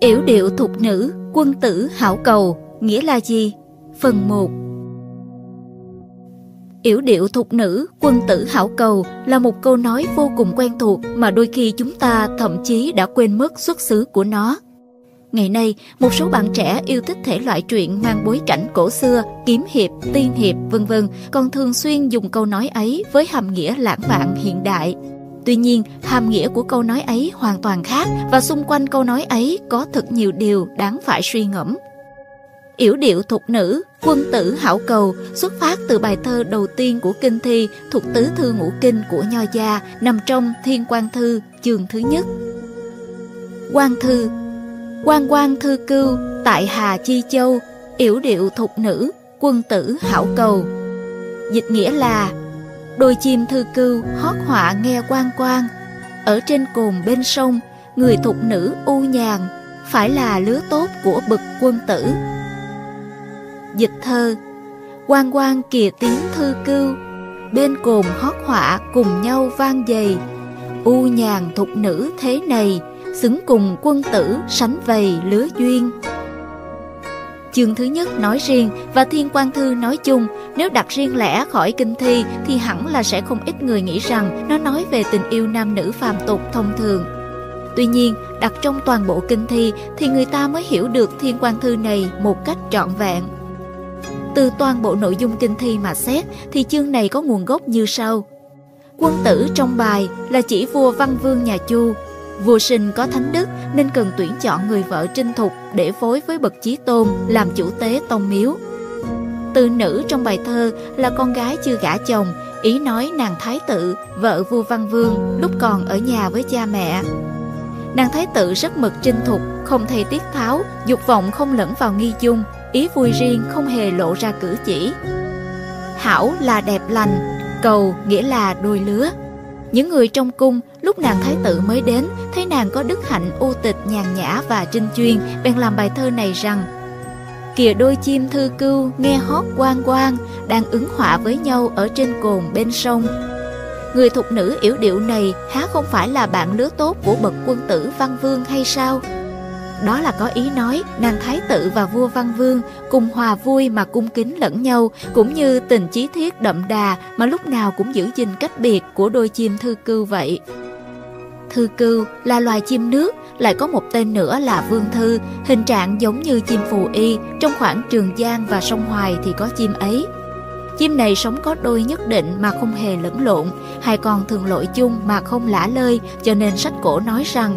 Yểu điệu thục nữ, quân tử hảo cầu, nghĩa là gì? Phần 1 Yểu điệu thục nữ, quân tử hảo cầu là một câu nói vô cùng quen thuộc mà đôi khi chúng ta thậm chí đã quên mất xuất xứ của nó. Ngày nay, một số bạn trẻ yêu thích thể loại truyện mang bối cảnh cổ xưa, kiếm hiệp, tiên hiệp, vân vân, còn thường xuyên dùng câu nói ấy với hàm nghĩa lãng mạn hiện đại. Tuy nhiên, hàm nghĩa của câu nói ấy hoàn toàn khác và xung quanh câu nói ấy có thật nhiều điều đáng phải suy ngẫm. Yểu điệu thục nữ, quân tử hảo cầu xuất phát từ bài thơ đầu tiên của kinh thi thuộc tứ thư ngũ kinh của Nho Gia nằm trong Thiên quan Thư chương thứ nhất. Quan Thư quan quan thư cưu, tại Hà Chi Châu, yểu điệu thục nữ, quân tử hảo cầu. Dịch nghĩa là Đôi chim thư cưu hót họa nghe quan quan, ở trên cồn bên sông, người thục nữ u nhàn, phải là lứa tốt của bậc quân tử. Dịch thơ Quan quan kìa tiếng thư cưu, bên cồn hót họa cùng nhau vang dày, u nhàn thục nữ thế này, xứng cùng quân tử sánh vầy lứa duyên. Chương thứ nhất nói riêng và Thiên quan Thư nói chung, nếu đặt riêng lẻ khỏi kinh thi thì hẳn là sẽ không ít người nghĩ rằng nó nói về tình yêu nam nữ phàm tục thông thường. Tuy nhiên, đặt trong toàn bộ kinh thi thì người ta mới hiểu được Thiên quan Thư này một cách trọn vẹn. Từ toàn bộ nội dung kinh thi mà xét thì chương này có nguồn gốc như sau. Quân tử trong bài là chỉ vua văn vương nhà Chu, Vua sinh có thánh đức nên cần tuyển chọn người vợ trinh thục để phối với bậc chí tôn làm chủ tế tông miếu. Từ nữ trong bài thơ là con gái chưa gả chồng, ý nói nàng thái tử, vợ vua văn vương lúc còn ở nhà với cha mẹ. Nàng thái tử rất mực trinh thục, không thầy tiết tháo, dục vọng không lẫn vào nghi dung, ý vui riêng không hề lộ ra cử chỉ. Hảo là đẹp lành, cầu nghĩa là đôi lứa. Những người trong cung lúc nàng thái tử mới đến, thấy nàng có đức hạnh, u tịch, nhàn nhã và trinh chuyên, bèn làm bài thơ này rằng, kìa đôi chim thư cưu, nghe hót quang quang, đang ứng họa với nhau ở trên cồn bên sông. Người thục nữ yểu điệu này, há không phải là bạn lứa tốt của bậc quân tử văn vương hay sao? Đó là có ý nói, nàng thái tử và vua văn vương cùng hòa vui mà cung kính lẫn nhau, cũng như tình chí thiết đậm đà mà lúc nào cũng giữ gìn cách biệt của đôi chim thư cư vậy thư cưu là loài chim nước, lại có một tên nữa là vương thư hình trạng giống như chim phù y, trong khoảng trường giang và sông hoài thì có chim ấy chim này sống có đôi nhất định mà không hề lẫn lộn, hai con thường lội chung mà không lả lơi, cho nên sách cổ nói rằng,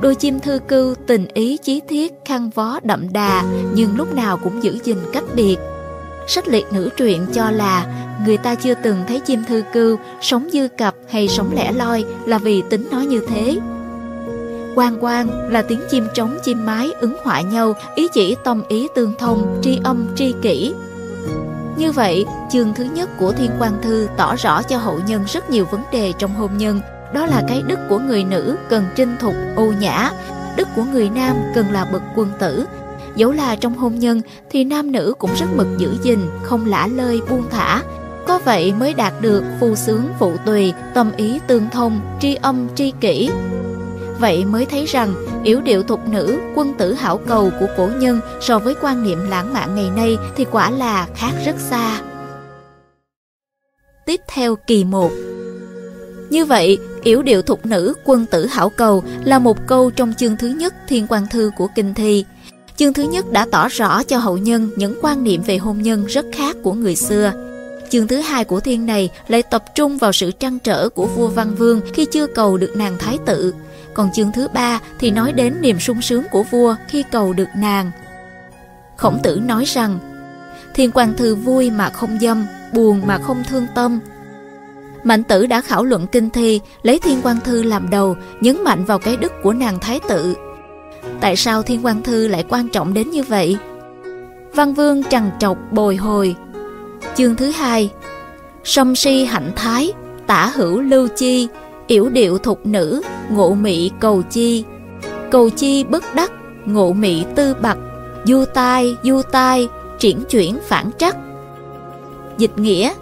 Đôi chim thư cư tình ý chí thiết, khăn vó đậm đà, nhưng lúc nào cũng giữ gìn cách biệt. Sách liệt nữ truyện cho là người ta chưa từng thấy chim thư cư sống dư cặp hay sống lẻ loi là vì tính nó như thế. Quang quang là tiếng chim trống chim mái ứng họa nhau, ý chỉ tâm ý tương thông, tri âm tri kỷ. Như vậy, chương thứ nhất của Thiên Quang Thư tỏ rõ cho hậu nhân rất nhiều vấn đề trong hôn nhân, đó là cái đức của người nữ cần trinh thục, ô nhã, đức của người nam cần là bậc quân tử. Dẫu là trong hôn nhân thì nam nữ cũng rất mực giữ gìn, không lả lơi buông thả. Có vậy mới đạt được phù sướng phụ tùy, tâm ý tương thông, tri âm tri kỷ. Vậy mới thấy rằng yếu điệu thục nữ, quân tử hảo cầu của cổ nhân so với quan niệm lãng mạn ngày nay thì quả là khác rất xa. Tiếp theo kỳ 1 như vậy, yểu điệu thục nữ quân tử hảo cầu là một câu trong chương thứ nhất thiên quan thư của kinh thi. Chương thứ nhất đã tỏ rõ cho hậu nhân những quan niệm về hôn nhân rất khác của người xưa. Chương thứ hai của thiên này lại tập trung vào sự trăn trở của vua Văn Vương khi chưa cầu được nàng thái tử. Còn chương thứ ba thì nói đến niềm sung sướng của vua khi cầu được nàng. Khổng tử nói rằng, Thiên quan thư vui mà không dâm, buồn mà không thương tâm, Mạnh tử đã khảo luận kinh thi, lấy Thiên quan Thư làm đầu, nhấn mạnh vào cái đức của nàng thái tử. Tại sao Thiên quan Thư lại quan trọng đến như vậy? Văn Vương trằn trọc bồi hồi. Chương thứ hai Song si hạnh thái, tả hữu lưu chi, yểu điệu thục nữ, ngộ mị cầu chi. Cầu chi bất đắc, ngộ mị tư bạc, du tai, du tai, triển chuyển phản trắc. Dịch nghĩa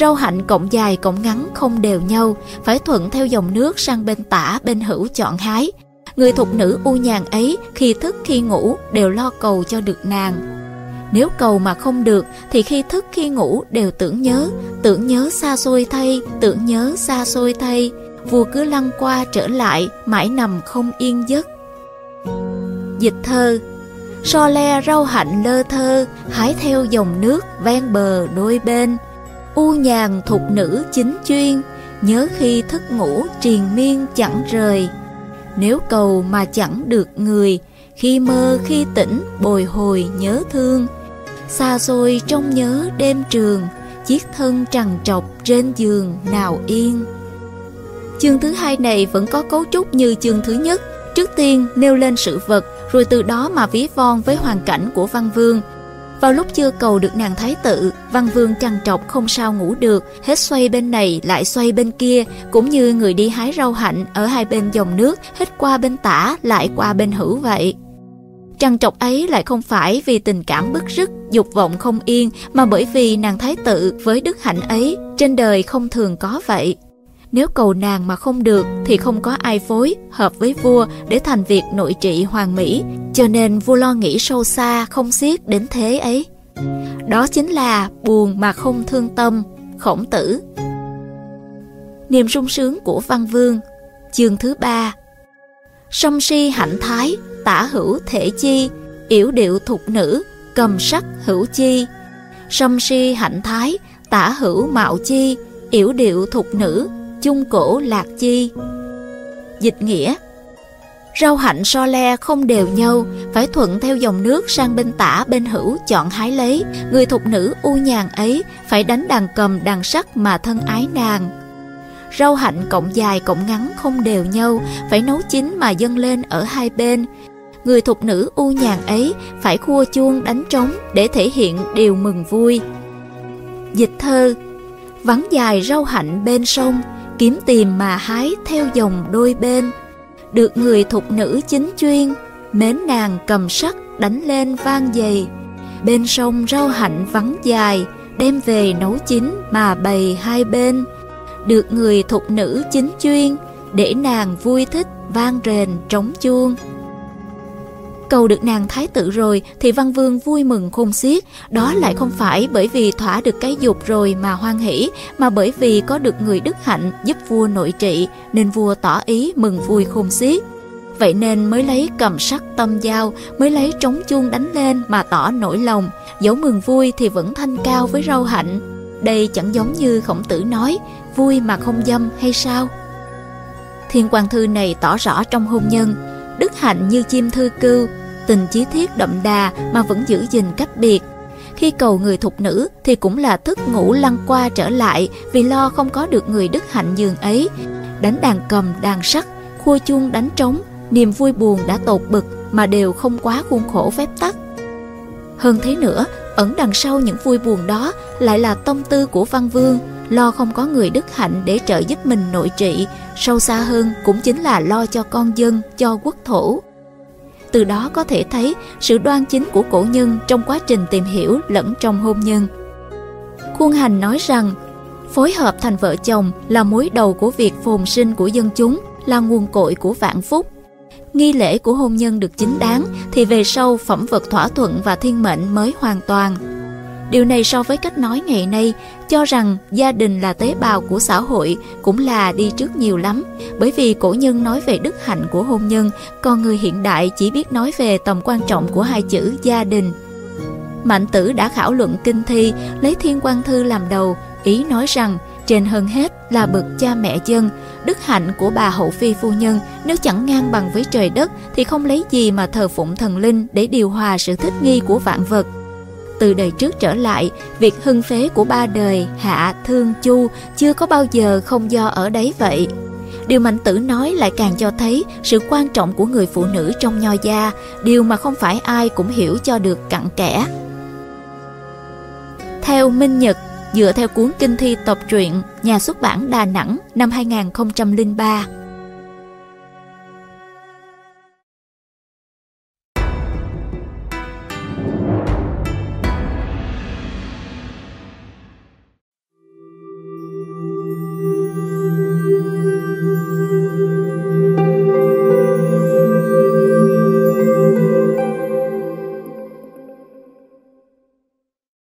Rau hạnh cộng dài cộng ngắn không đều nhau, phải thuận theo dòng nước sang bên tả bên hữu chọn hái người thục nữ u nhàn ấy khi thức khi ngủ đều lo cầu cho được nàng. Nếu cầu mà không được thì khi thức khi ngủ đều tưởng nhớ, tưởng nhớ xa xôi thay, tưởng nhớ xa xôi thay. Vua cứ lăn qua trở lại, mãi nằm không yên giấc. Dịch thơ So le rau hạnh lơ thơ, hái theo dòng nước ven bờ đôi bên. U nhàn thục nữ chính chuyên, nhớ khi thức ngủ triền miên chẳng rời. Nếu cầu mà chẳng được người, khi mơ khi tỉnh bồi hồi nhớ thương. Xa xôi trong nhớ đêm trường, chiếc thân trằn trọc trên giường nào yên. Chương thứ hai này vẫn có cấu trúc như chương thứ nhất, trước tiên nêu lên sự vật, rồi từ đó mà ví von với hoàn cảnh của Văn Vương. Vào lúc chưa cầu được nàng thái tử, Văn Vương trằn trọc không sao ngủ được, hết xoay bên này lại xoay bên kia, cũng như người đi hái rau hạnh ở hai bên dòng nước, hết qua bên tả lại qua bên hữu vậy. Trằn trọc ấy lại không phải vì tình cảm bức rứt, dục vọng không yên, mà bởi vì nàng thái tử với đức hạnh ấy trên đời không thường có vậy. Nếu cầu nàng mà không được thì không có ai phối, hợp với vua để thành việc nội trị hoàng mỹ, cho nên vua lo nghĩ sâu xa không xiết đến thế ấy. Đó chính là buồn mà không thương tâm, khổng tử. Niềm sung sướng của Văn Vương Chương thứ ba Song si hạnh thái, tả hữu thể chi, yểu điệu thục nữ, cầm sắc hữu chi. Song si hạnh thái, tả hữu mạo chi, yểu điệu thục nữ, chung cổ lạc chi. Dịch nghĩa Rau hạnh so le không đều nhau, phải thuận theo dòng nước sang bên tả bên hữu chọn hái lấy. Người thục nữ u nhàn ấy phải đánh đàn cầm đàn sắc mà thân ái nàng. Rau hạnh cộng dài cộng ngắn không đều nhau, phải nấu chín mà dâng lên ở hai bên. Người thục nữ u nhàn ấy phải khua chuông đánh trống để thể hiện điều mừng vui. Dịch thơ Vắng dài rau hạnh bên sông, kiếm tìm mà hái theo dòng đôi bên. Được người thục nữ chính chuyên, mến nàng cầm sắt đánh lên vang dày. Bên sông rau hạnh vắng dài, đem về nấu chín mà bày hai bên. Được người thục nữ chính chuyên, để nàng vui thích vang rền trống chuông. Cầu được nàng thái tử rồi thì văn vương vui mừng khôn xiết, đó lại không phải bởi vì thỏa được cái dục rồi mà hoan hỷ, mà bởi vì có được người đức hạnh giúp vua nội trị, nên vua tỏ ý mừng vui khôn xiết. Vậy nên mới lấy cầm sắt tâm dao, mới lấy trống chuông đánh lên mà tỏ nỗi lòng, dẫu mừng vui thì vẫn thanh cao với rau hạnh. Đây chẳng giống như khổng tử nói, vui mà không dâm hay sao? Thiên quan thư này tỏ rõ trong hôn nhân, đức hạnh như chim thư cưu, tình chí thiết đậm đà mà vẫn giữ gìn cách biệt. Khi cầu người thục nữ thì cũng là thức ngủ lăn qua trở lại vì lo không có được người đức hạnh giường ấy. Đánh đàn cầm, đàn sắt, khua chuông đánh trống, niềm vui buồn đã tột bực mà đều không quá khuôn khổ phép tắc. Hơn thế nữa, ẩn đằng sau những vui buồn đó lại là tâm tư của Văn Vương, lo không có người đức hạnh để trợ giúp mình nội trị, sâu xa hơn cũng chính là lo cho con dân, cho quốc thổ. Từ đó có thể thấy sự đoan chính của cổ nhân trong quá trình tìm hiểu lẫn trong hôn nhân. Khuôn hành nói rằng, phối hợp thành vợ chồng là mối đầu của việc phồn sinh của dân chúng, là nguồn cội của vạn phúc. Nghi lễ của hôn nhân được chính đáng thì về sau phẩm vật thỏa thuận và thiên mệnh mới hoàn toàn. Điều này so với cách nói ngày nay cho rằng gia đình là tế bào của xã hội cũng là đi trước nhiều lắm. Bởi vì cổ nhân nói về đức hạnh của hôn nhân, còn người hiện đại chỉ biết nói về tầm quan trọng của hai chữ gia đình. Mạnh tử đã khảo luận kinh thi, lấy thiên quan thư làm đầu, ý nói rằng trên hơn hết là bậc cha mẹ dân, đức hạnh của bà hậu phi phu nhân nếu chẳng ngang bằng với trời đất thì không lấy gì mà thờ phụng thần linh để điều hòa sự thích nghi của vạn vật từ đời trước trở lại, việc hưng phế của ba đời Hạ, Thương, Chu chưa có bao giờ không do ở đấy vậy. Điều Mạnh Tử nói lại càng cho thấy sự quan trọng của người phụ nữ trong nho gia, điều mà không phải ai cũng hiểu cho được cặn kẽ. Theo Minh Nhật, dựa theo cuốn Kinh thi tập truyện, nhà xuất bản Đà Nẵng năm 2003,